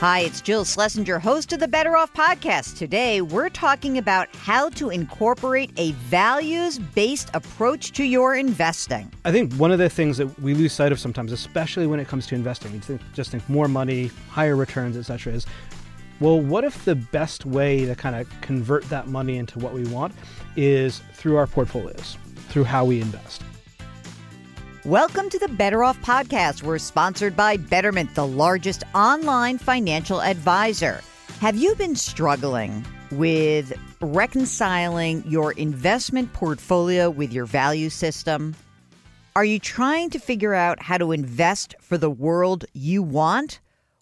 Hi, it's Jill Schlesinger, host of the Better Off podcast. Today, we're talking about how to incorporate a values based approach to your investing. I think one of the things that we lose sight of sometimes, especially when it comes to investing, we think, just think more money, higher returns, etc., is well, what if the best way to kind of convert that money into what we want is through our portfolios, through how we invest? Welcome to the Better Off podcast. We're sponsored by Betterment, the largest online financial advisor. Have you been struggling with reconciling your investment portfolio with your value system? Are you trying to figure out how to invest for the world you want?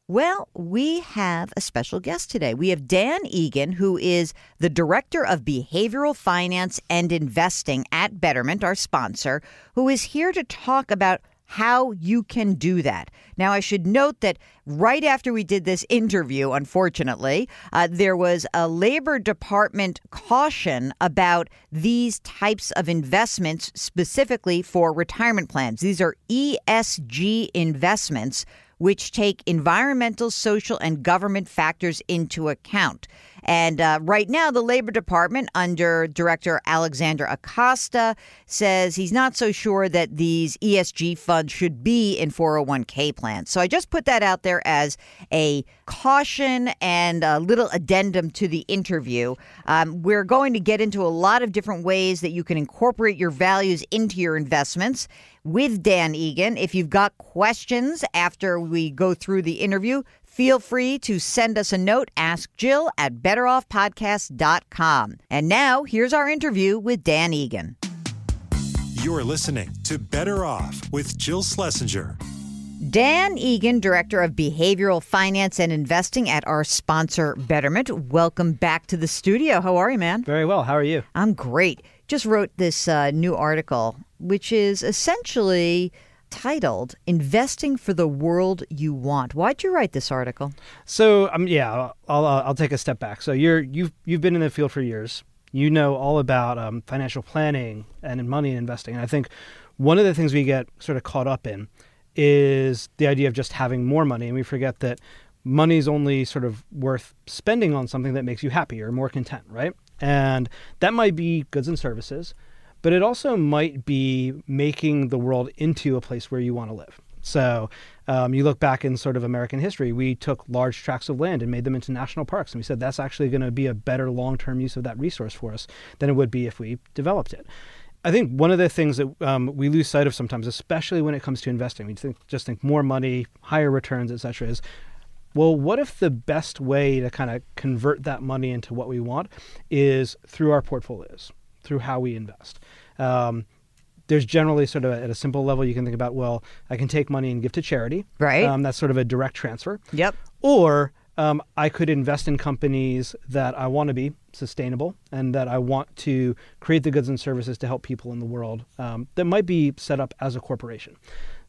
Well, we have a special guest today. We have Dan Egan, who is the Director of Behavioral Finance and Investing at Betterment, our sponsor, who is here to talk about how you can do that. Now, I should note that right after we did this interview, unfortunately, uh, there was a Labor Department caution about these types of investments specifically for retirement plans. These are ESG investments which take environmental, social, and government factors into account. And uh, right now, the Labor Department, under Director Alexander Acosta, says he's not so sure that these ESG funds should be in 401k plans. So I just put that out there as a caution and a little addendum to the interview. Um, we're going to get into a lot of different ways that you can incorporate your values into your investments with Dan Egan. If you've got questions after we go through the interview, Feel free to send us a note, ask Jill at betteroffpodcast.com. And now, here's our interview with Dan Egan. You're listening to Better Off with Jill Schlesinger. Dan Egan, Director of Behavioral Finance and Investing at our sponsor, Betterment. Welcome back to the studio. How are you, man? Very well. How are you? I'm great. Just wrote this uh, new article, which is essentially titled "Investing for the World You Want." Why'd you write this article? So, um, yeah, I'll uh, I'll take a step back. So you're you've you've been in the field for years. You know all about um, financial planning and money and investing. And I think one of the things we get sort of caught up in is the idea of just having more money, and we forget that money is only sort of worth spending on something that makes you happy or more content, right? And that might be goods and services but it also might be making the world into a place where you want to live. So um, you look back in sort of American history, we took large tracts of land and made them into national parks. And we said that's actually going to be a better long term use of that resource for us than it would be if we developed it. I think one of the things that um, we lose sight of sometimes, especially when it comes to investing, we think, just think more money, higher returns, et cetera, is well, what if the best way to kind of convert that money into what we want is through our portfolios? Through how we invest. Um, there's generally sort of a, at a simple level you can think about. Well, I can take money and give to charity. Right. Um, that's sort of a direct transfer. Yep. Or um, I could invest in companies that I want to be sustainable and that I want to create the goods and services to help people in the world um, that might be set up as a corporation.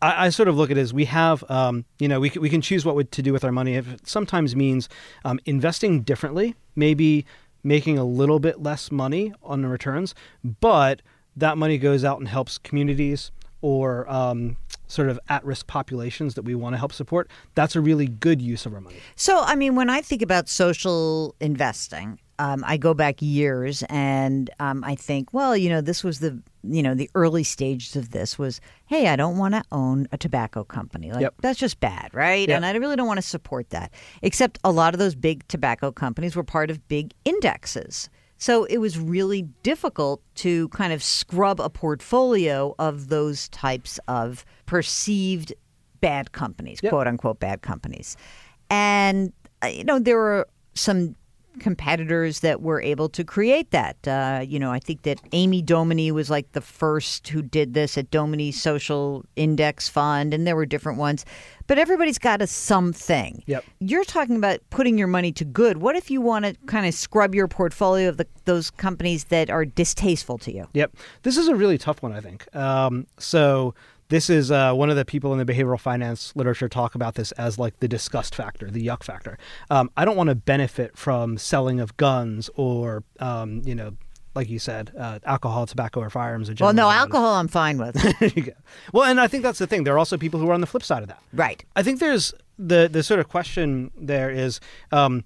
I, I sort of look at it as we have, um, you know, we, we can choose what to do with our money. If it sometimes means um, investing differently, maybe making a little bit less money on the returns, but that money goes out and helps communities or um, sort of at risk populations that we want to help support. That's a really good use of our money. So, I mean, when I think about social investing, um, I go back years and um, I think, well, you know, this was the, you know, the early stages of this was, hey, I don't want to own a tobacco company. Like, yep. that's just bad, right? Yep. And I really don't want to support that. Except a lot of those big tobacco companies were part of big indexes. So it was really difficult to kind of scrub a portfolio of those types of perceived bad companies, yep. quote unquote bad companies. And, uh, you know, there were some competitors that were able to create that. Uh, you know, I think that Amy Domini was like the first who did this at Domini Social Index Fund, and there were different ones. But everybody's got a something. Yep. You're talking about putting your money to good. What if you want to kind of scrub your portfolio of the, those companies that are distasteful to you? Yep. This is a really tough one, I think. Um, so this is uh, one of the people in the behavioral finance literature talk about this as like the disgust factor, the yuck factor. Um, I don't want to benefit from selling of guns or, um, you know, like you said, uh, alcohol, tobacco, or firearms. well, no, alcohol I'm fine with. well, and I think that's the thing. There are also people who are on the flip side of that. Right. I think there's the the sort of question there is. Um,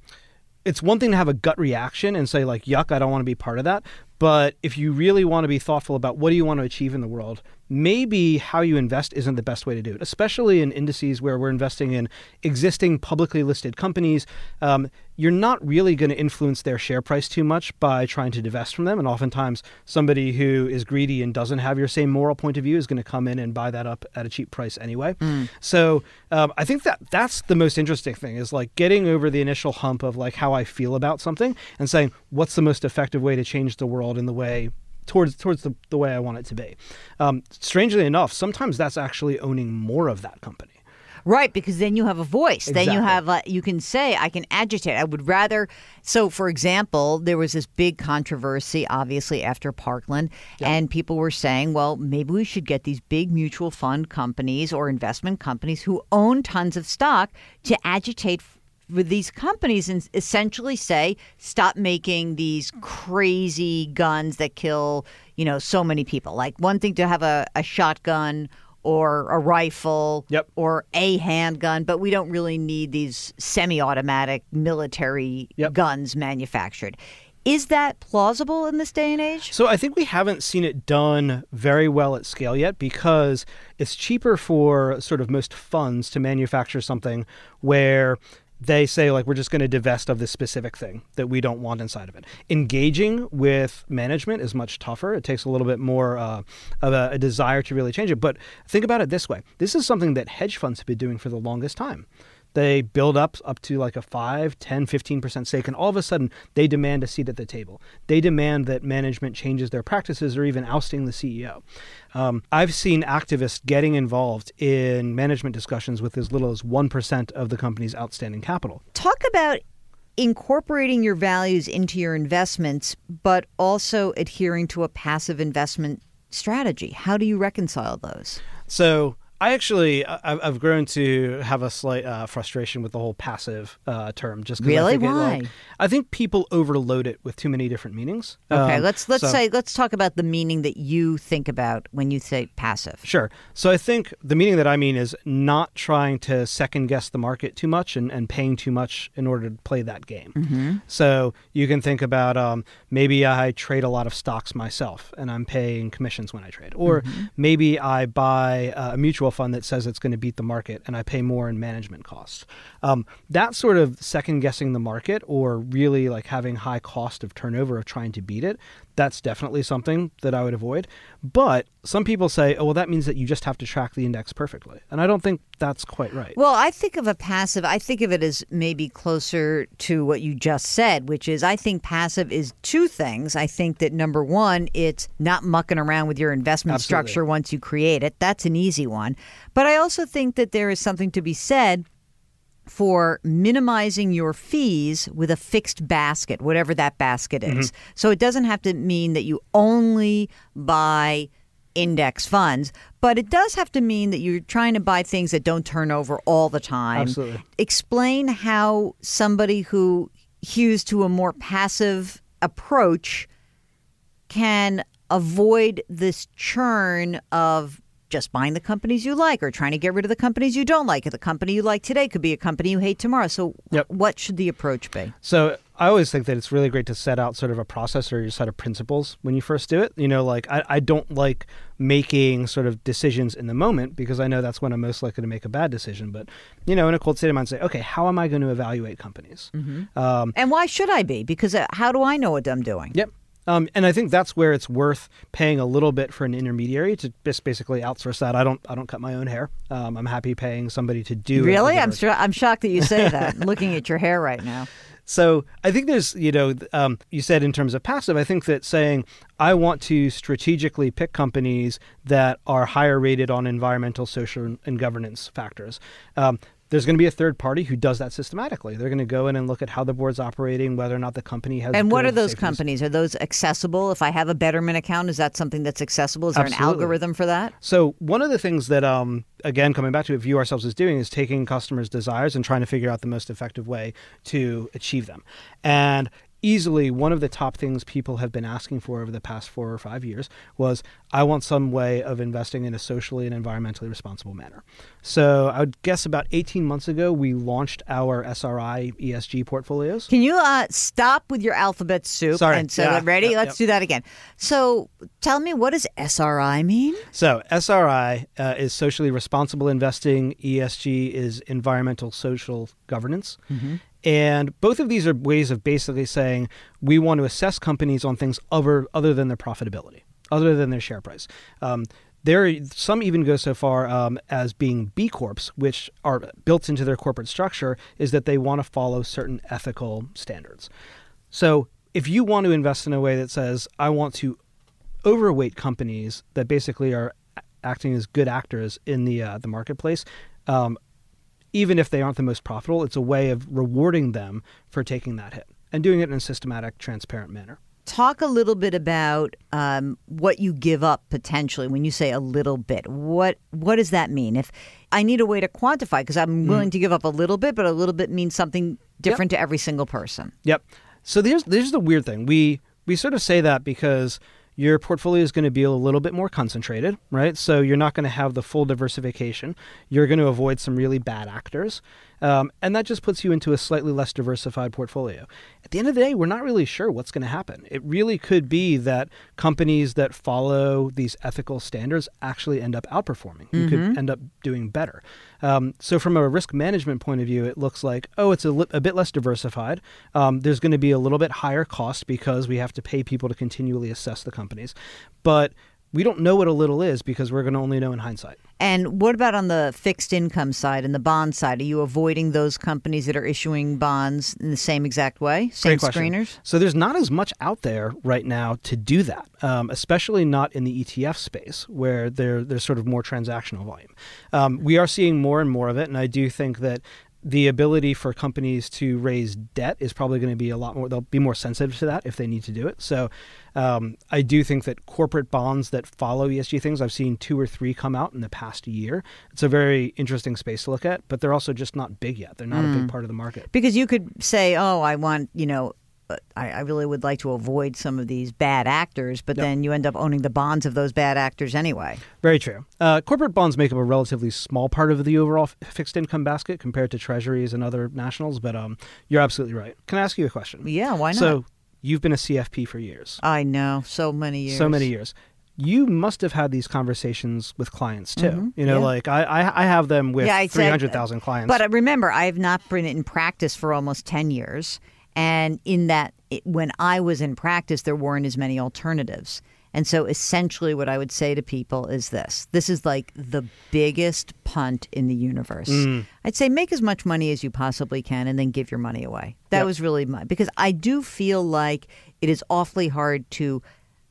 it's one thing to have a gut reaction and say like yuck i don't want to be part of that but if you really want to be thoughtful about what do you want to achieve in the world maybe how you invest isn't the best way to do it, especially in indices where we're investing in existing publicly listed companies. Um, you're not really going to influence their share price too much by trying to divest from them. And oftentimes, somebody who is greedy and doesn't have your same moral point of view is going to come in and buy that up at a cheap price anyway. Mm. So um, I think that that's the most interesting thing is like getting over the initial hump of like how I feel about something and saying, what's the most effective way to change the world in the way towards towards the, the way I want it to be. Um, strangely enough, sometimes that's actually owning more of that company. Right, because then you have a voice. Exactly. Then you have a, you can say I can agitate. I would rather. So, for example, there was this big controversy, obviously after Parkland, yep. and people were saying, well, maybe we should get these big mutual fund companies or investment companies who own tons of stock to agitate with these companies and essentially say stop making these crazy guns that kill you know so many people like one thing to have a, a shotgun or a rifle yep. or a handgun but we don't really need these semi-automatic military yep. guns manufactured is that plausible in this day and age? So I think we haven't seen it done very well at scale yet because it's cheaper for sort of most funds to manufacture something where they say like we're just going to divest of this specific thing that we don't want inside of it. Engaging with management is much tougher. It takes a little bit more uh, of a, a, desire to really change it. But think about it this way. This is something that hedge funds have been doing for the longest time they build up up to like a 5 10 15% stake and all of a sudden they demand a seat at the table. They demand that management changes their practices or even ousting the ceo um, i've seen activists getting involved in management discussions with as little as 1% of the company's outstanding capital. Talk about incorporating your values into your investments but also adhering to a passive investment strategy. How do you reconcile those? So I actually I've grown to have a slight uh, frustration with the whole passive uh, term. Just really, I why? Like, I think people overload it with too many different meanings. Okay, um, let's let's so, say let's talk about the meaning that you think about when you say passive. Sure. So I think the meaning that I mean is not trying to second guess the market too much and, and paying too much in order to play that game. Mm-hmm. So you can think about um, maybe I trade a lot of stocks myself and I'm paying commissions when I trade, or mm-hmm. maybe I buy a mutual fund that says it's going to beat the market and I pay more in management costs. Um, that sort of second guessing the market or really like having high cost of turnover of trying to beat it, that's definitely something that I would avoid. But some people say, oh, well, that means that you just have to track the index perfectly. And I don't think that's quite right. Well, I think of a passive, I think of it as maybe closer to what you just said, which is I think passive is two things. I think that number one, it's not mucking around with your investment Absolutely. structure once you create it. That's an easy one. But I also think that there is something to be said for minimizing your fees with a fixed basket, whatever that basket is. Mm-hmm. So it doesn't have to mean that you only buy index funds, but it does have to mean that you're trying to buy things that don't turn over all the time. Absolutely. Explain how somebody who hews to a more passive approach can avoid this churn of just buying the companies you like or trying to get rid of the companies you don't like. The company you like today could be a company you hate tomorrow. So, yep. what should the approach be? So, I always think that it's really great to set out sort of a process or your set of principles when you first do it. You know, like I, I don't like making sort of decisions in the moment because I know that's when I'm most likely to make a bad decision. But, you know, in a cold state of mind, say, okay, how am I going to evaluate companies? Mm-hmm. Um, and why should I be? Because uh, how do I know what I'm doing? Yep. Um, and I think that's where it's worth paying a little bit for an intermediary to just basically outsource that. I don't I don't cut my own hair. Um, I'm happy paying somebody to do really? it. I'm sure. I'm shocked that you say that. looking at your hair right now. So I think there's, you know, um, you said in terms of passive, I think that saying I want to strategically pick companies that are higher rated on environmental, social, and governance factors. Um, there's going to be a third party who does that systematically. They're going to go in and look at how the board's operating, whether or not the company has. And what are those companies? Are those accessible? If I have a Betterment account, is that something that's accessible? Is there Absolutely. an algorithm for that? So one of the things that, um, again, coming back to what view ourselves as doing is taking customers' desires and trying to figure out the most effective way to achieve them. And easily one of the top things people have been asking for over the past four or five years was I want some way of investing in a socially and environmentally responsible manner. So I would guess about 18 months ago, we launched our SRI ESG portfolios. Can you uh, stop with your alphabet soup? Sorry. And so, Yeah. ready? Yep, Let's yep. do that again. So, tell me, what does SRI mean? So SRI uh, is socially responsible investing. ESG is environmental social governance. And both of these are ways of basically saying we want to assess companies on things other other than their profitability, other than their share price. Um, there, some even go so far um, as being B corps, which are built into their corporate structure, is that they want to follow certain ethical standards. So, if you want to invest in a way that says I want to overweight companies that basically are acting as good actors in the uh, the marketplace, um, even if they aren't the most profitable. It's a way of rewarding them for taking that hit and doing it in a systematic, transparent manner. Talk a little bit about um, what you give up potentially when you say a little bit. What what does that mean? If I need a way to quantify, because I'm willing to give up a little bit, but a little bit means something different to every single person. Yep. So there's there's the weird thing. We we sort of say that because your portfolio is going to be a little bit more concentrated, right? So you're not going to have the full diversification. You're going to avoid some really bad actors. Um, and that just puts you into a slightly less diversified portfolio. At the end of the day, we're not really sure what's going to happen. It really could be that companies that follow these ethical standards actually end up outperforming. You could end up doing better. Um, so, from a risk management point of view, it looks like, oh, it's a, li- a bit less diversified. Um, there's going to be a little bit higher cost because we have to pay people to continually assess the companies. But we don't know what a little is because we're going to only know in hindsight. And what about on the fixed income side and the bond side? Are you avoiding those companies that are issuing bonds in the same exact way? Same screeners? So there's not as much out there right now to do that, um, especially not in the ETF space where there there's sort of more transactional volume. Um, we are seeing more and more of it, and I do think that the ability for companies to raise debt is probably going to be a lot more. They'll be more sensitive to that if they need to do it. So um, I do think that corporate bonds that follow ESG things, I've seen two or three come out in the past year. It's a very interesting space to look at, but they're also just not big yet. They're not a big part of the market. Because you could say, oh, I want, you know, I, I really would like to avoid some of these bad actors, but Yep. then you end up owning the bonds of those bad actors anyway. Very true. Uh, corporate bonds make up a relatively small part of the overall f- fixed income basket compared to treasuries and other nationals, but um, you're absolutely right. Can I ask you a question? Yeah, why not? So you've been a CFP for years, I know, so many years. so many years. You must have had these conversations with clients too. You know, Mm-hmm. yeah. like I, I, I have them with Yeah, three hundred thousand clients. But uh, remember, I have not been in practice for almost 10 years. And in that, it, when I was in practice, there weren't as many alternatives. And so essentially, what I would say to people is this this is like the biggest punt in the universe. Mm. I'd say make as much money as you possibly can and then give your money away. That Yep. was really my, because I do feel like it is awfully hard to.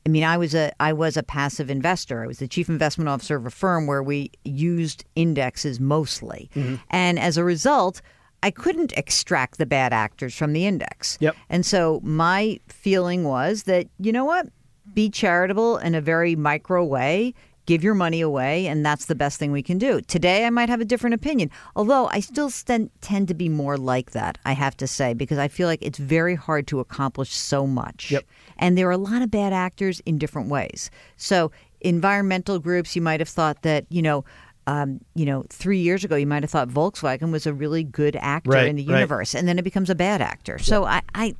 I mean, I was a I was a passive investor. I was the chief investment officer of a firm where we used indexes mostly, and as a result, I couldn't extract the bad actors from the index. Yep. And so my feeling was that you know what, be charitable in a very micro way. Give your money away, and that's the best thing we can do. Today, I might have a different opinion, although I still sten- tend to be more like that, I have to say, because I feel like it's very hard to accomplish so much. Yep. And there are a lot of bad actors in different ways. So, environmental groups, you might have thought that, you know, um, you know, three years ago, you might have thought Volkswagen was a really good actor Right, in the right. universe, and then it becomes a bad actor. So, I, I,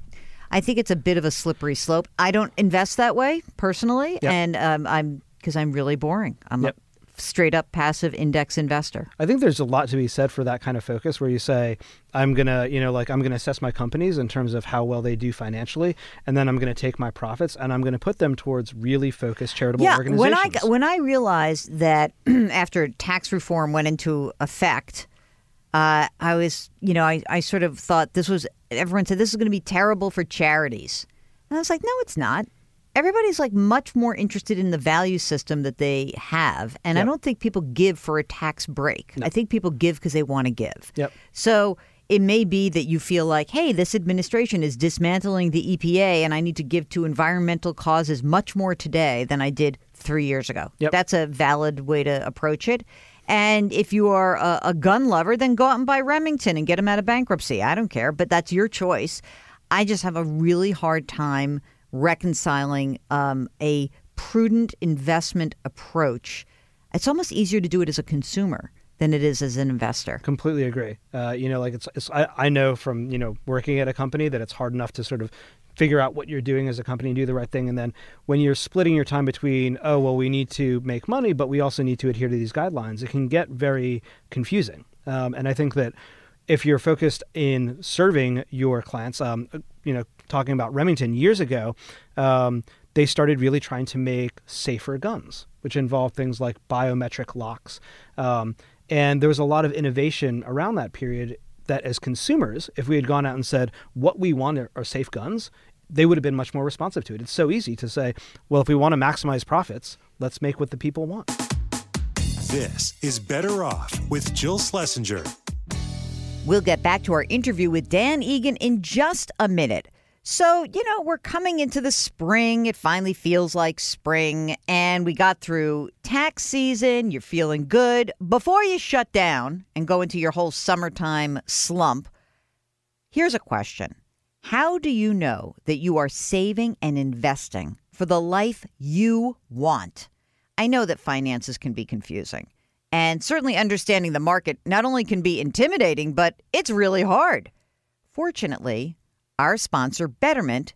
I think it's a bit of a slippery slope. I don't invest that way personally, Yep. and um, I'm because I'm really boring. I'm Yep. Straight up passive index investor. I think there's a lot to be said for that kind of focus where you say, I'm going to, you know, like I'm going to assess my companies in terms of how well they do financially, and then I'm going to take my profits and I'm going to put them towards really focused charitable yeah, organizations. when I when I realized that after tax reform went into effect, uh, I was you know I, I sort of thought this was everyone said this is going to be terrible for charities, and I was like, no, it's not. Everybody's like much more interested in the value system that they have, and I don't think people give for a tax break. I think people give because they want to give. Yep. So it may be that you feel like, hey, this administration is dismantling the EPA, and I need to give to environmental causes much more today than I did three years ago. Yep. That's a valid way to approach it. And if you are a, a gun lover, then go out and buy Remington and get them out of bankruptcy. I don't care, but that's your choice. I just have a really hard time reconciling um, a prudent investment approach. It's almost easier to do it as a consumer than it is as an investor. Completely agree. Uh, you know, like it's, it's I, I know from you know working at a company that it's hard enough to sort of figure out what you're doing as a company and do the right thing. And then when you're splitting your time between, oh, well, we need to make money, but we also need to adhere to these guidelines, it can get very confusing. Um, and I think that if you're focused in serving your clients, um, you know, talking about Remington years ago, um, they started really trying to make safer guns, which involved things like biometric locks. Um, and there was a lot of innovation around that period that as consumers, if we had gone out and said, what we want are, are safe guns, they would have been much more responsive to it. It's so easy to say, well, if we want to maximize profits, let's make what the people want. This is Better Off with Jill Schlesinger. We'll get back to our interview with Dan Egan in just a minute. So, you know, we're coming into the spring. It finally feels like spring, and we got through tax season. You're feeling good. Before you shut down and go into your whole summertime slump, here's a question How do you know that you are saving and investing for the life you want? I know that finances can be confusing. And certainly understanding the market not only can be intimidating, but it's really hard. Fortunately, our sponsor, Betterment,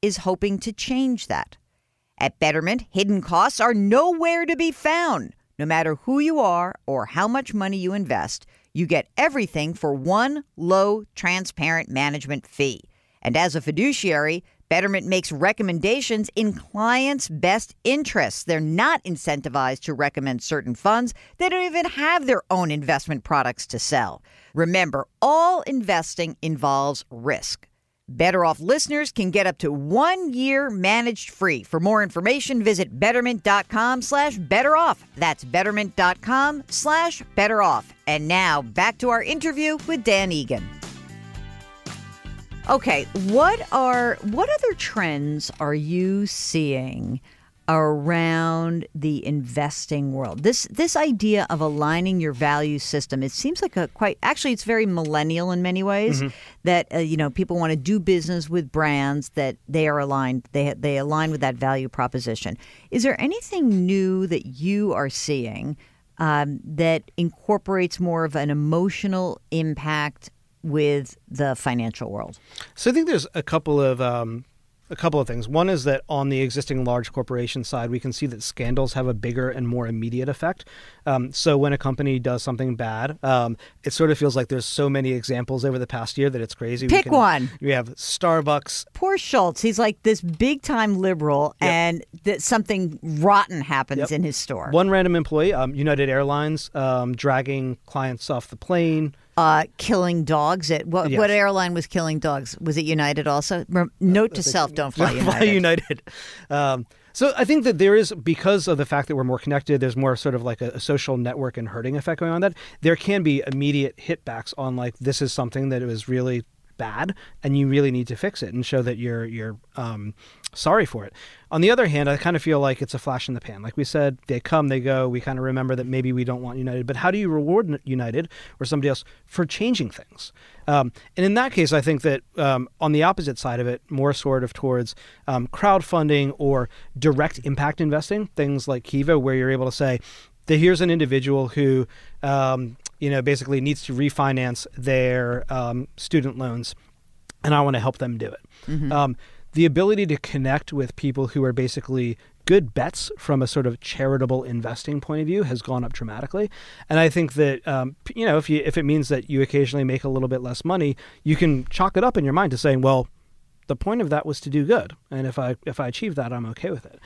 is hoping to change that. At Betterment, hidden costs are nowhere to be found. No matter who you are or how much money you invest, you get everything for one low, transparent management fee. And as a fiduciary, Betterment makes recommendations in clients' best interests. They're not incentivized to recommend certain funds. They don't even have their own investment products to sell. Remember, all investing involves risk. Better Off listeners can get up to one year managed free. For more information, visit betterment.com slash better off. That's betterment.com slash better off. And now back to our interview with Dan Egan. Okay, what are what other trends are you seeing around the investing world? This this idea of aligning your value system, it seems like a quite actually it's very millennial in many ways that uh, you know people want to do business with brands that they are aligned they they align with that value proposition. Is there anything new that you are seeing um, that incorporates more of an emotional impact with the financial world? So I think there's a couple of um, a couple of things. One is that on the existing large corporation side, we can see that scandals have a bigger and more immediate effect. Um, so when a company does something bad, um, it sort of feels like there's so many examples over the past year that it's crazy. Pick we can, one. We have Starbucks. Poor Schultz. He's like this big time liberal, Yep. and that something rotten happens Yep. in his store. One random employee, um, United Airlines, um, dragging clients off the plane. Uh, killing dogs at what? Yes. What airline was killing dogs? Was it United also? Note to self: Don't fly United. Fly United. Um, so I think that there is because of the fact that we're more connected. There's more sort of like a, a social network and herding effect going on. That there can be immediate hitbacks on like this is something that was really bad and you really need to fix it and show that you're you're um, sorry for it. On the other hand, I kind of feel like it's a flash in the pan. Like we said, they come, they go. We kind of remember that maybe we don't want United, but how do you reward United or somebody else for changing things? Um, and in that case, I think that um, on the opposite side of it, more sort of towards um, crowdfunding or direct impact investing, things like Kiva, where you're able to say, that here's an individual who, um, you know, basically needs to refinance their um, student loans, and I want to help them do it. Um, the ability to connect with people who are basically good bets from a sort of charitable investing point of view has gone up dramatically, and I think that um, you know if you if it means that you occasionally make a little bit less money, you can chalk it up in your mind to saying, well, the point of that was to do good, and if I if I achieve that, I'm okay with it.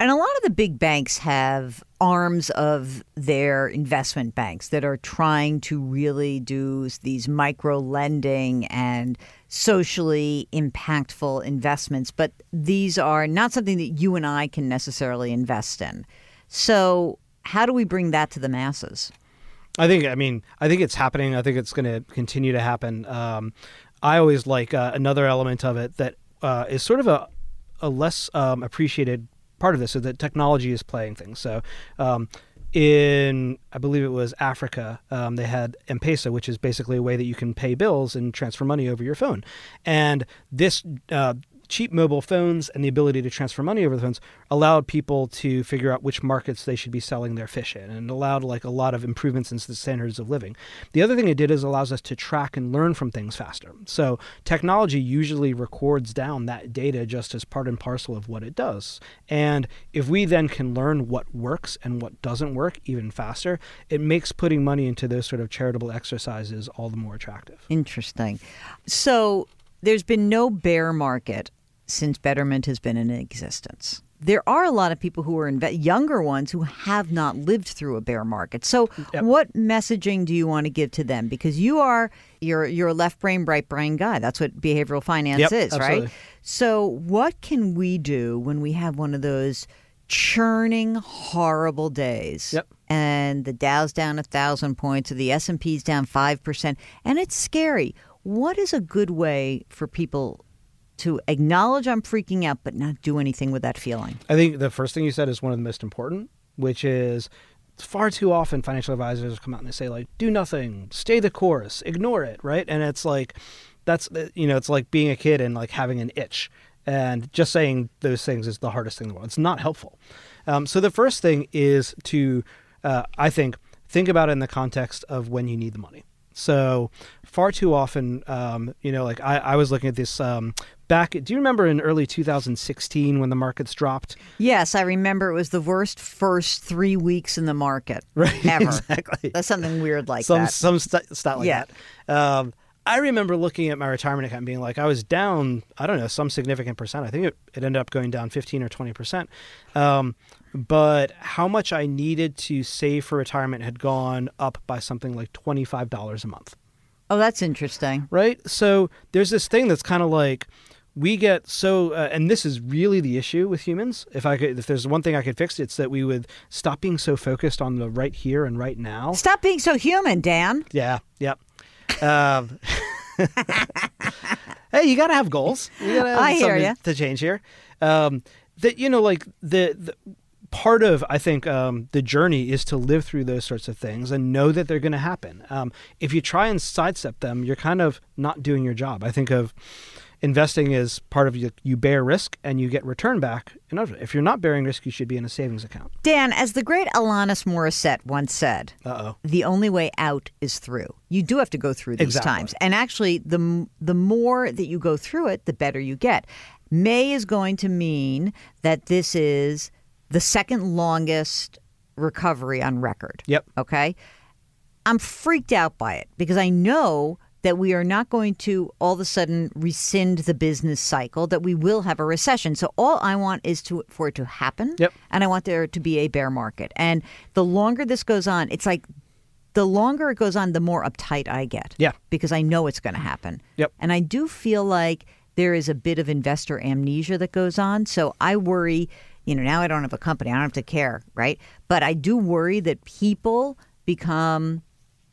And a lot of the big banks have arms of their investment banks that are trying to really do these micro lending and socially impactful investments, but these are not something that you and I can necessarily invest in. So, how do we bring that to the masses? I think. I mean, I think it's happening. I think it's going to continue to happen. Um, I always like uh, another element of it that uh, is sort of a a less um, appreciated part of this is that technology is playing things. So. Um, in I believe it was Africa, um, they had M-Pesa, which is basically a way that you can pay bills and transfer money over your phone. And this uh, cheap mobile phones and the ability to transfer money over the phones allowed people to figure out which markets they should be selling their fish in and allowed like a lot of improvements in the standards of living. The other thing it did is allows us to track and learn from things faster. So technology usually records down that data just as part and parcel of what it does. And if we then can learn what works and what doesn't work even faster, it makes putting money into those sort of charitable exercises all the more attractive. Interesting. So there's been no bear market since Betterment has been in existence. There are a lot of people who are inve- younger ones who have not lived through a bear market. So, Yep. what messaging do you want to give to them? Because you are you're you're a left brain, right brain guy. That's what behavioral finance Yep, is, absolutely. right? So, what can we do when we have one of those churning, horrible days? Yep. And the Dow's down a thousand points, or the S and P's down five percent, and it's scary. What is a good way for people to acknowledge I'm freaking out, but not do anything with that feeling? I think the first thing you said is one of the most important, which is far too often financial advisors come out and they say like, "Do nothing, stay the course, ignore it," right? And it's like, that's you know, it's like being a kid and like having an itch, and just saying those things is the hardest thing in the world. It's not helpful. Um, so the first thing is to, uh, I think, think about it in the context of when you need the money. So far too often, um, you know, like I, I was looking at this um, back. Do you remember in early 2016 when the markets dropped? Yes, I remember it was the worst first three weeks in the market Right, ever. exactly. That's something weird like some that. some st- stat like Yeah. that. Um, I remember looking at my retirement account and being like, I was down, I don't know, some significant percent. I think it, it ended up going down 15 or 20 percent. Um, but how much I needed to save for retirement had gone up by something like $25 a month. Oh, that's interesting. right? So there's this thing that's kind of like we get so, uh, and this is really the issue with humans. If I could, if there's one thing I could fix, it's that we would stop being so focused on the right here and right now. Stop being so human, Dan. Yeah, yep. Um, hey, you got to have goals. You got to have I hear ya. to change here. Um, that you know, like the, the part of I think um, the journey is to live through those sorts of things and know that they're going to happen. Um, if you try and sidestep them, you're kind of not doing your job. I think of investing is part of you, you bear risk and you get return back. In other, if you're not bearing risk, you should be in a savings account. Dan, as the great Alanis Morissette once said, Uh oh. the only way out is through. You do have to go through these Exactly. times, and actually, the the more that you go through it, the better you get. May is going to mean that this is the second longest recovery on record. Yep. Okay, I'm freaked out by it because I know that we are not going to all of a sudden rescind the business cycle that we will have a recession so all i want is to for it to happen Yep. and i want there to be a bear market and the longer this goes on it's like the longer it goes on the more uptight i get Yeah. because i know it's going to happen Yep. and i do feel like there is a bit of investor amnesia that goes on so i worry you know now i don't have a company i don't have to care right but i do worry that people become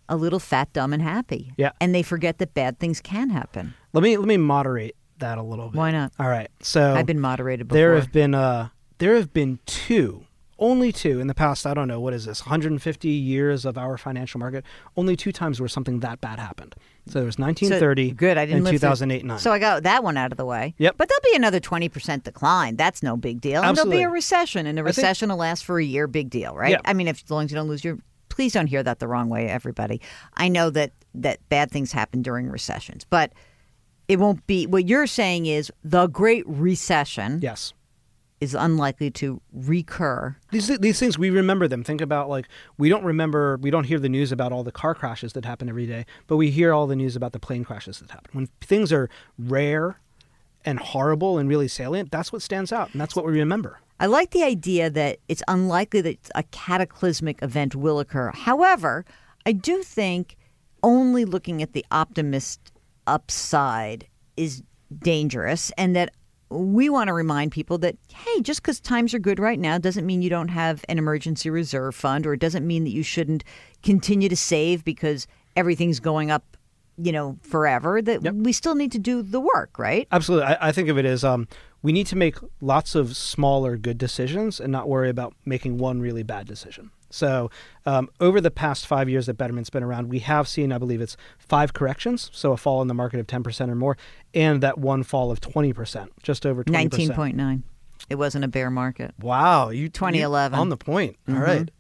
a little fat, dumb, and happy. Yeah. And they forget that bad things can happen. Let me let me moderate that a little bit. Why not? All right. So I've been moderated before. There have been uh there have been two, only two in the past. I don't know what is this, 150 years of our financial market. Only two times where something that bad happened. So there was So- 1930 good. I didn't and live through- 2008 9. So I got that one out of the way. Yep. But there'll be another 20% decline. That's no big deal. And there'll be a recession, and a I think- recession will last for a year. Big deal, right? Yeah. I mean, if as long as you don't lose your. Please don't hear that the wrong way, everybody. I know that that bad things happen during recessions, but it won't be. What you're saying is the Great Recession yes. is unlikely to recur. These these things we remember them. Think about like we don't remember we don't hear the news about all the car crashes that happen every day, but we hear all the news about the plane crashes that happen. When things are rare and horrible and really salient, that's what stands out and that's what we remember. I like the idea that it's unlikely that a cataclysmic event will occur. However, I do think only looking at the optimist upside is dangerous and that we want to remind people that hey just because times are good right now doesn't mean you don't have an emergency reserve fund or it doesn't mean that you shouldn't continue to save because everything's going up you know forever that Yep. we still need to do the work right Absolutely. I, I think of it as um, we need to make lots of smaller good decisions and not worry about making one really bad decision. So um, over the past five years that Betterment's been around, we have seen, I believe it's five corrections, so a fall in the market of 10% or more, and that one fall of 20%, just over 20%. Nineteen point nine. It wasn't a bear market. Wow, you 2011. you- on the point. All Mm-hmm. right.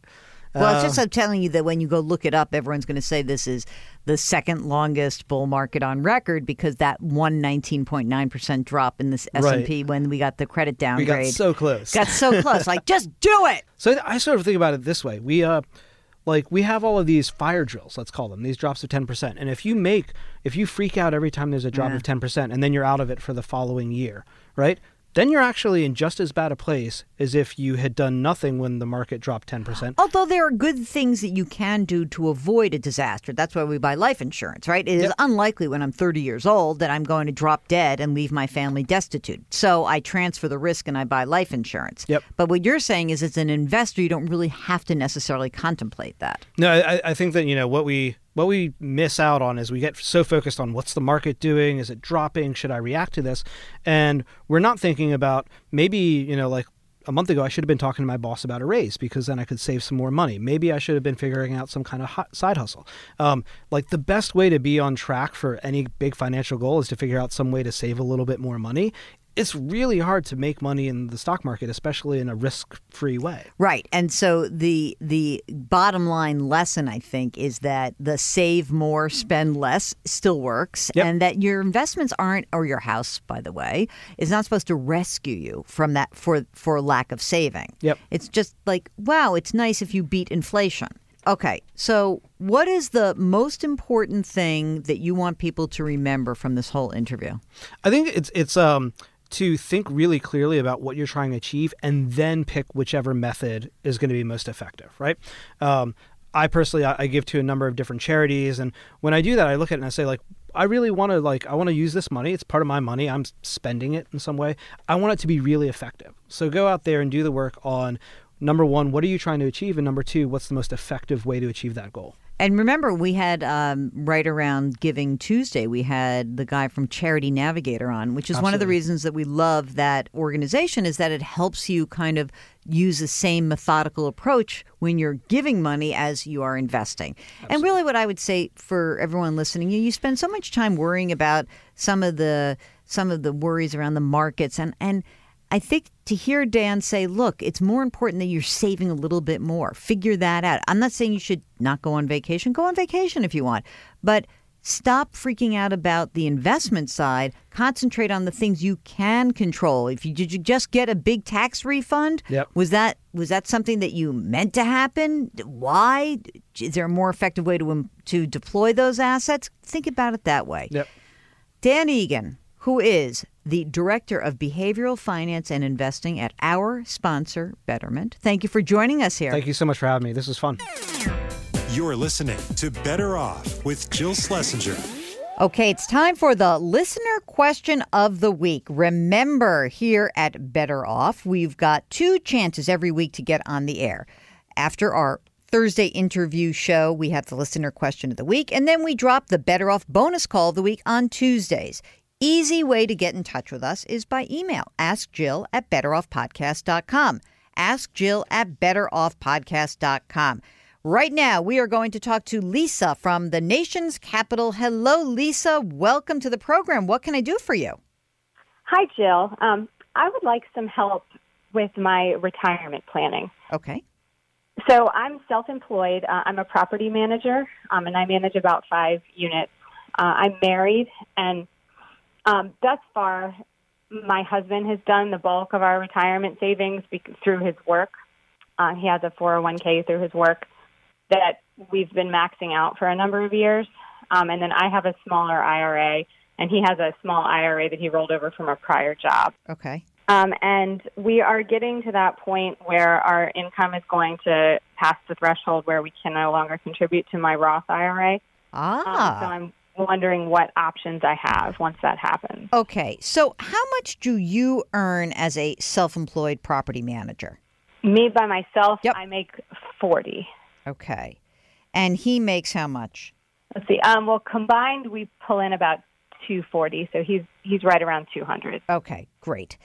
Well, it's Uh, just I'm telling you that when you go look it up, everyone's going to say this is the second longest bull market on record because that one 19.9 percent drop in this S and P when we got the credit downgrade. We got so close. got so close. Like, just do it. So I sort of think about it this way: we uh, like we have all of these fire drills, let's call them, these drops of ten percent. And if you make, if you freak out every time there's a drop Yeah. of ten percent, and then you're out of it for the following year, right? Then you're actually in just as bad a place as if you had done nothing when the market dropped ten percent. Although there are good things that you can do to avoid a disaster. That's why we buy life insurance, right? It is Yep. unlikely when I'm 30 years old that I'm going to drop dead and leave my family destitute. So I transfer the risk and I buy life insurance. Yep. But what you're saying is, as an investor, you don't really have to necessarily contemplate that. No, I, I think that you know what we what we miss out on is we get so focused on what's the market doing, is it dropping, should I react to this, and we're not thinking about maybe you know like a month ago I should have been talking to my boss about a raise because then I could save some more money. Maybe I should have been figuring out some kind of side hustle. Um, like the best way to be on track for any big financial goal is to figure out some way to save a little bit more money. It's really hard to make money in the stock market, especially in a risk-free way. Right. And so the the bottom line lesson I think is that the save more spend less still works Yep. and that your investments aren't or your house by the way is not supposed to rescue you from that for for lack of saving. Yep. It's just like wow, it's nice if you beat inflation. Okay. So what is the most important thing that you want people to remember from this whole interview? I think it's it's um to think really clearly about what you're trying to achieve and then pick whichever method is going to be most effective, right? Um, I personally I, I give to a number of different charities, and when I do that, I look at it and I say like. I really want to like I want to use this money. It's part of my money. I'm spending it in some way. I want it to be really effective. So go out there and do the work on number 1, what are you trying to achieve and number 2, what's the most effective way to achieve that goal? And remember, we had um, right around Giving Tuesday, we had the guy from Charity Navigator on, which is one of the reasons that we love that organization is that it helps you kind of use the same methodical approach when you're giving money as you are investing. And really, what I would say for everyone listening, you, you spend so much time worrying about some of the some of the worries around the markets and and I think to hear Dan say, look, it's more important that you're saving a little bit more. Figure that out. I'm not saying you should not go on vacation. Go on vacation if you want. But stop freaking out about the investment side. Concentrate on the things you can control. If you did you just get a big tax refund? Yep. Was that was that something that you meant to happen? Why? Is there a more effective way to to deploy those assets? Think about it that way. Yep. Dan Egan, who is the Director of Behavioral Finance and Investing at our sponsor, Betterment. Thank you for joining us here. Thank you so much for having me. This was fun. You're listening to Better Off with Jill Schlesinger. Okay, it's time for the listener question of the week. Remember, here at Better Off, we've got two chances every week to get on the air. After our Thursday interview show, we have the listener question of the week, and then we drop the Better Off bonus call of the week on Tuesdays. Easy way to get in touch with us is by email. Ask Jill at betteroffpodcast.com. Ask Jill at betteroffpodcast.com. Right now, we are going to talk to Lisa from the nation's capital. Hello, Lisa. Welcome to the program. What can I do for you? Hi, Jill. Um, I would like some help with my retirement planning. Okay. So I'm self-employed. Uh, I'm a property manager, um, and I manage about five units. Uh, I'm married, and um, thus far, my husband has done the bulk of our retirement savings through his work. Uh, he has a 401k through his work that we've been maxing out for a number of years. Um, and then I have a smaller IRA, and he has a small IRA that he rolled over from a prior job. Okay. Um, and we are getting to that point where our income is going to pass the threshold where we can no longer contribute to my Roth IRA. Um, so Ah. I'm wondering what options I have once that happens. Okay. So, how much do you earn as a self employed property manager? Me by myself, Yep. I make 40. Okay. And he makes how much? Let's see. Um, well, combined, we pull in about 240. So he's he's right around 200. Okay, great.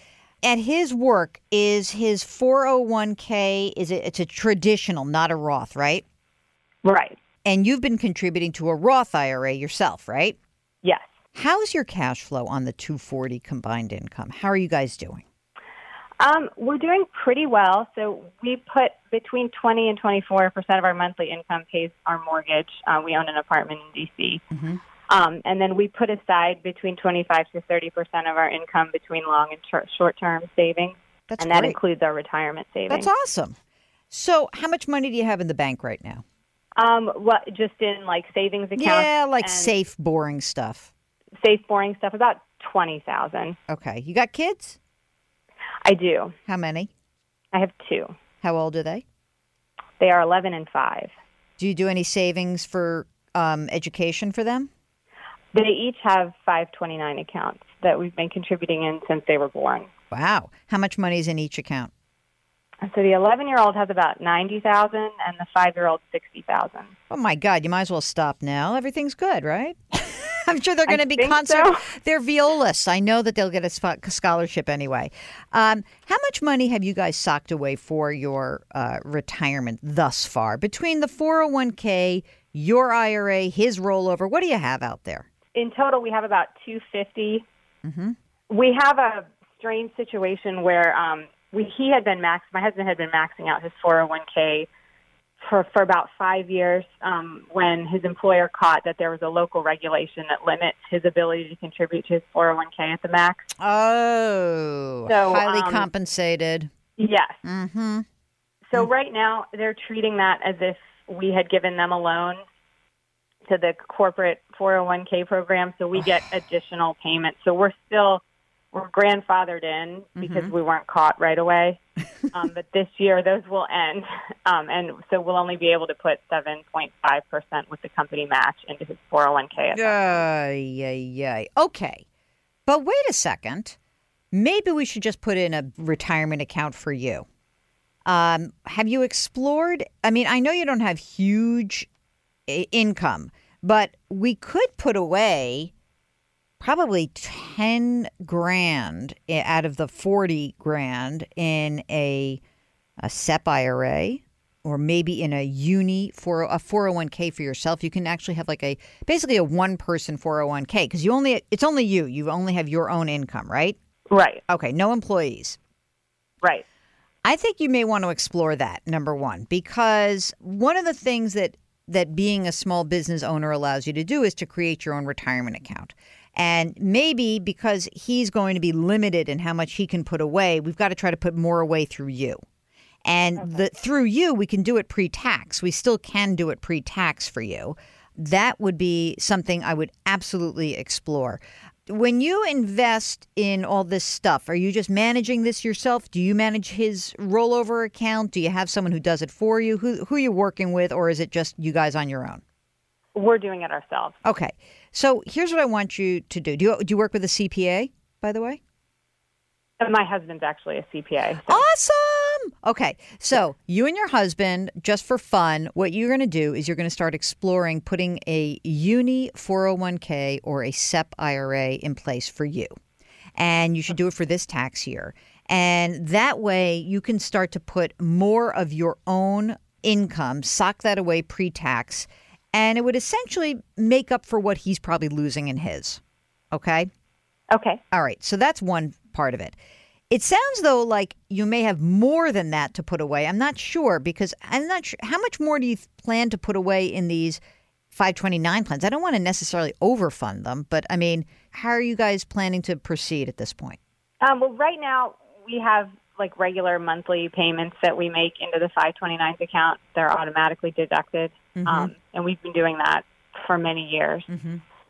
at his work, is his 401k, is it, it's a traditional, not a Roth, right? Right. And you've been contributing to a Roth IRA yourself, right? Yes. How's your cash flow on the 240 combined income? How are you guys doing? Um, we're doing pretty well. So we put between 20 and 24 percent of our monthly income pays our mortgage. Uh, we own an apartment in DC, Mhm. um, and then we put aside between 25 to 30 percent of our income between long and short- short-term savings, That's and that includes our retirement savings. That's awesome. So, how much money do you have in the bank right now? Um, what just in like savings accounts? Yeah, like safe, boring stuff. safe, boring stuff. About twenty thousand. Okay. You got kids? I do. How many? I have two. How old are they? They are eleven and five. Do you do any savings for um, education for them? They each have five twenty nine accounts that we've been contributing in since they were born. Wow. How much money is in each account? So the eleven year old has about ninety thousand, and the five year old sixty thousand. Oh my God! You might as well stop now. Everything's good, right? I'm sure they're going to be concert. so. They're violists. I know that they'll get a scholarship anyway. Um, how much money have you guys socked away for your uh, retirement thus far between the 401k, your IRA, his rollover? What do you have out there? In total, we have about two fifty. Mhm. We have a strange situation where um, we he had been max. My husband had been maxing out his four hundred one k for for about five years. Um, when his employer caught that there was a local regulation that limits his ability to contribute to his four hundred one k at the max. Oh, So, highly um, compensated. Yes. Mm-hmm. So right now they're treating that as if we had given them a loan to the corporate 401k program, so we get additional payments. So we're still we're grandfathered in because we weren't caught right away. um, but this year those will end, um, and so we'll only be able to put 7.5 percent with the company match into his 401k. Yay, yay, yay. Okay. But wait a second. Maybe we should just put in a retirement account for you. Um, have you explored? I mean, I know you don't have huge i- income, but we could put away probably 10 grand out of the 40 grand in a, a SEP IRA or maybe in a uni for a 401k for yourself. You can actually have like a basically a one person 401k because you only it's only you. You only have your own income, right? Right, Okay, no employees. right. I think you may want to explore that number one because one of the things that that being a small business owner allows you to do is to create your own retirement account. And maybe because he's going to be limited in how much he can put away, we've got to try to put more away through you. And the through you, we can do it pre-tax. We still can do it pre-tax for you. That would be something I would absolutely explore. When you invest in all this stuff, are you just managing this yourself? Do you manage his rollover account? Do you have someone who does it for you? Who who are you working with, or is it just you guys on your own? We're doing it ourselves. Okay. So here's what I want you to do. Do you, do you work with a CPA, by the way? Uh, my husband's actually a CPA. So Awesome. Okay. So, you and your husband, just for fun, what you're going to do is you're going to start exploring putting a uni 401k or a SEP IRA in place for you. And you should do it for this tax year. And that way you can start to put more of your own income, sock that away pre tax, and it would essentially make up for what he's probably losing in his. Okay. okay. All right. So that's one part of it. It sounds though like you may have more than that to put away. I'm not sure because I'm not sure how much more do you plan to put away in these 529 plans? I don't want to necessarily overfund them, but I mean, how are you guys planning to proceed at this point? Um, well, right now we have like regular monthly payments that we make into the 529s account. They're automatically deducted, um, and we've been doing that for many years.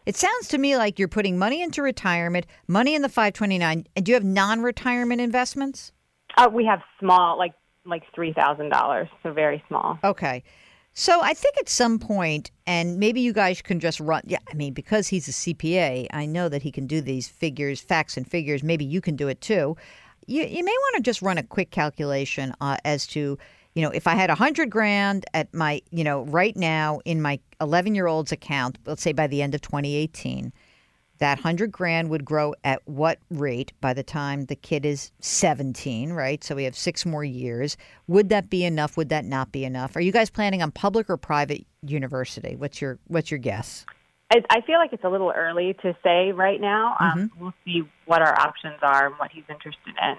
It sounds to me like you're putting money into retirement, money in the 529. And do you have non-retirement investments? Uh, we have small, like like three thousand dollars, so very small. Okay. So I think at some point, and maybe you guys can just run. Yeah, I mean, because he's a CPA, I know that he can do these figures, facts and figures. Maybe you can do it too. You, you may want to just run a quick calculation uh, as to, you know, if I had a hundred grand at my, you know, right now in my 11 year old's account, let's say by the end of 2018, that 100 grand would grow at what rate by the time the kid is 17, right? So we have 6 more years. Would that be enough? Would that not be enough? Are you guys planning on public or private university? What's your what's your guess? I, I feel like it's a little early to say right now. Um, Mm-hmm. We'll see what our options are and what he's interested in.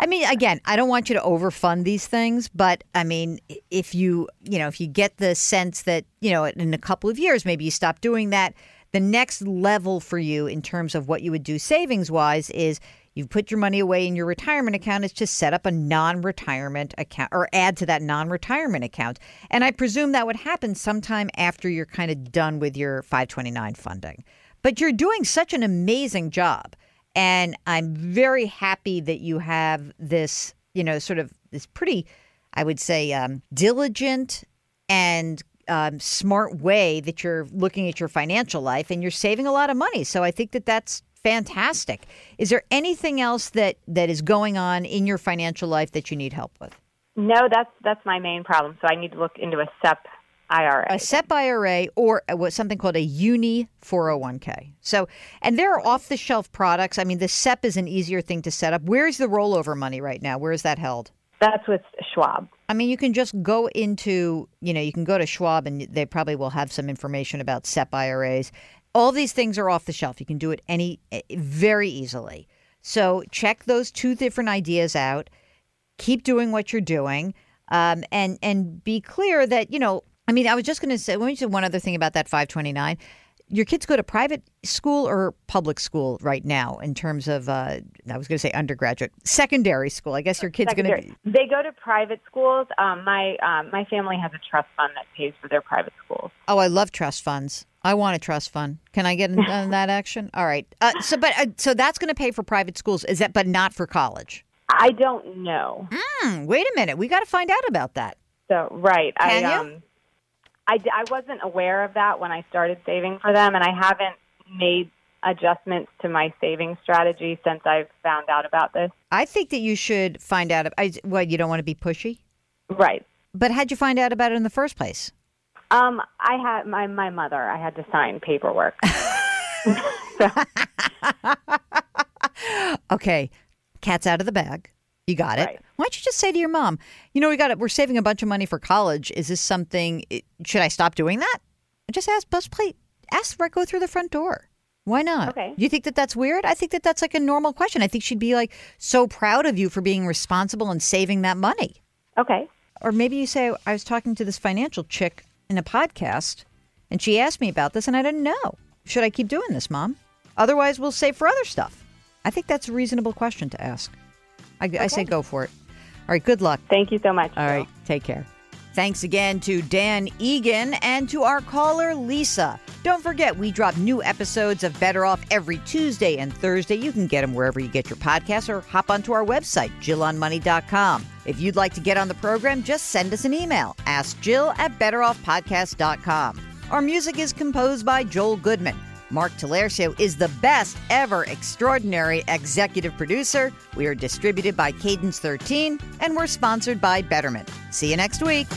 I mean, again, I don't want you to overfund these things, but I mean, if you, you know, if you get the sense that, you know, in a couple of years, maybe you stop doing that, the next level for you in terms of what you would do savings wise is you put your money away in your retirement account is to set up a non-retirement account or add to that non-retirement account. And I presume that would happen sometime after you're kind of done with your 529 funding. But you're doing such an amazing job. And I'm very happy that you have this, you know, sort of this pretty, I would say, um, diligent and um, smart way that you're looking at your financial life and you're saving a lot of money. So I think that that's fantastic. Is there anything else that, that is going on in your financial life that you need help with? No, that's that's my main problem. So I need to look into a SEP IRA. a SEP IRA or something called a Uni 401k. So, and there are off the shelf products. I mean, the SEP is an easier thing to set up. Where's the rollover money right now? Where is that held? That's with Schwab. I mean, you can just go into, you know, you can go to Schwab and they probably will have some information about SEP IRAs. All these things are off the shelf. You can do it any eh, very easily. So check those two different ideas out. Keep doing what you're doing, um, and and be clear that you know. I mean, I was just going to say. Let me say one other thing about that 529. Your kids go to private school or public school right now in terms of uh, I was going to say undergraduate, secondary school. I guess your kids going to Secondary. They go to private schools. Um, my um, my family has a trust fund that pays for their private schools. Oh, I love trust funds. I want a trust fund. Can I get in on that action? All right. Uh, so, but uh, so that's going to pay for private schools. Is that, but not for college? I don't know. Hmm. Wait a minute. We got to find out about that. So right, Can I you? um, I, I wasn't aware of that when I started saving for them, and I haven't made adjustments to my saving strategy since I've found out about this. I think that you should find out. I, what you don't want to be pushy, Right. but how'd you find out about it in the first place? Um, I had my my mother. I had to sign paperwork. Okay, cat's out of the bag. You got it. Right. Why don't you just say to your mom, you know, we got it. We're saving a bunch of money for college. Is this something? Should I stop doing that? Just ask bus plate. Ask right. Go through the front door. Why not? Okay. Do you think that that's weird? I think that that's like a normal question. I think she'd be like so proud of you for being responsible and saving that money. okay. Or maybe you say, I was talking to this financial chick in a podcast and she asked me about this and I didn't know. Should I keep doing this, mom? Otherwise, we'll save for other stuff. I think that's a reasonable question to ask. I, I say go for it. All right, good luck. Thank you so much. All Jill. right, take care. Thanks again to Dan Egan and to our caller, Lisa. Don't forget, we drop new episodes of Better Off every Tuesday and Thursday. You can get them wherever you get your podcasts or hop onto our website, JillOnMoney.com. If you'd like to get on the program, just send us an email. Ask Jill at BetterOffPodcast.com. Our music is composed by Joel Goodman. Mark Talercio is the best ever extraordinary executive producer. We are distributed by Cadence 13 and we're sponsored by Betterment. See you next week.